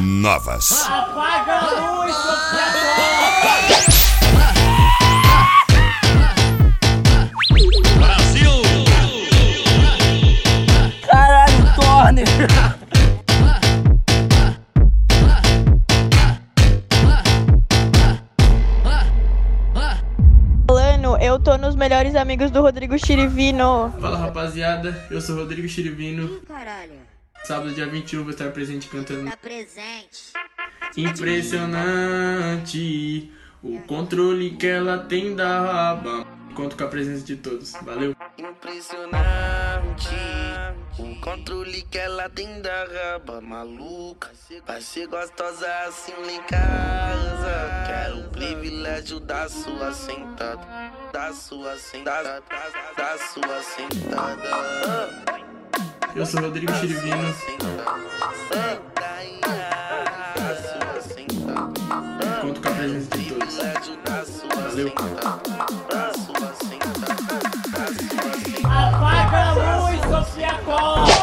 novas. Apaga a luz, Brasil! Caralho, Torne! Eu tô nos melhores amigos do Rodrigo Chirivino. Fala rapaziada, eu sou Rodrigo Chirivino. Caralho, Sábado, dia 21, vou estar presente cantando. tá presente. Impressionante o controle que ela tem da raba. Conto com a presença de todos. Valeu. Impressionante O controle que ela tem da raba maluca Vai ser gostosa assim lá em casa Quero o privilégio da sua sentada Da sua sentada Da sua sentada eu sou Rodrigo Chirivino. Conto com a presença de todos. Valeu. Apaga a luz, Sofia Cola!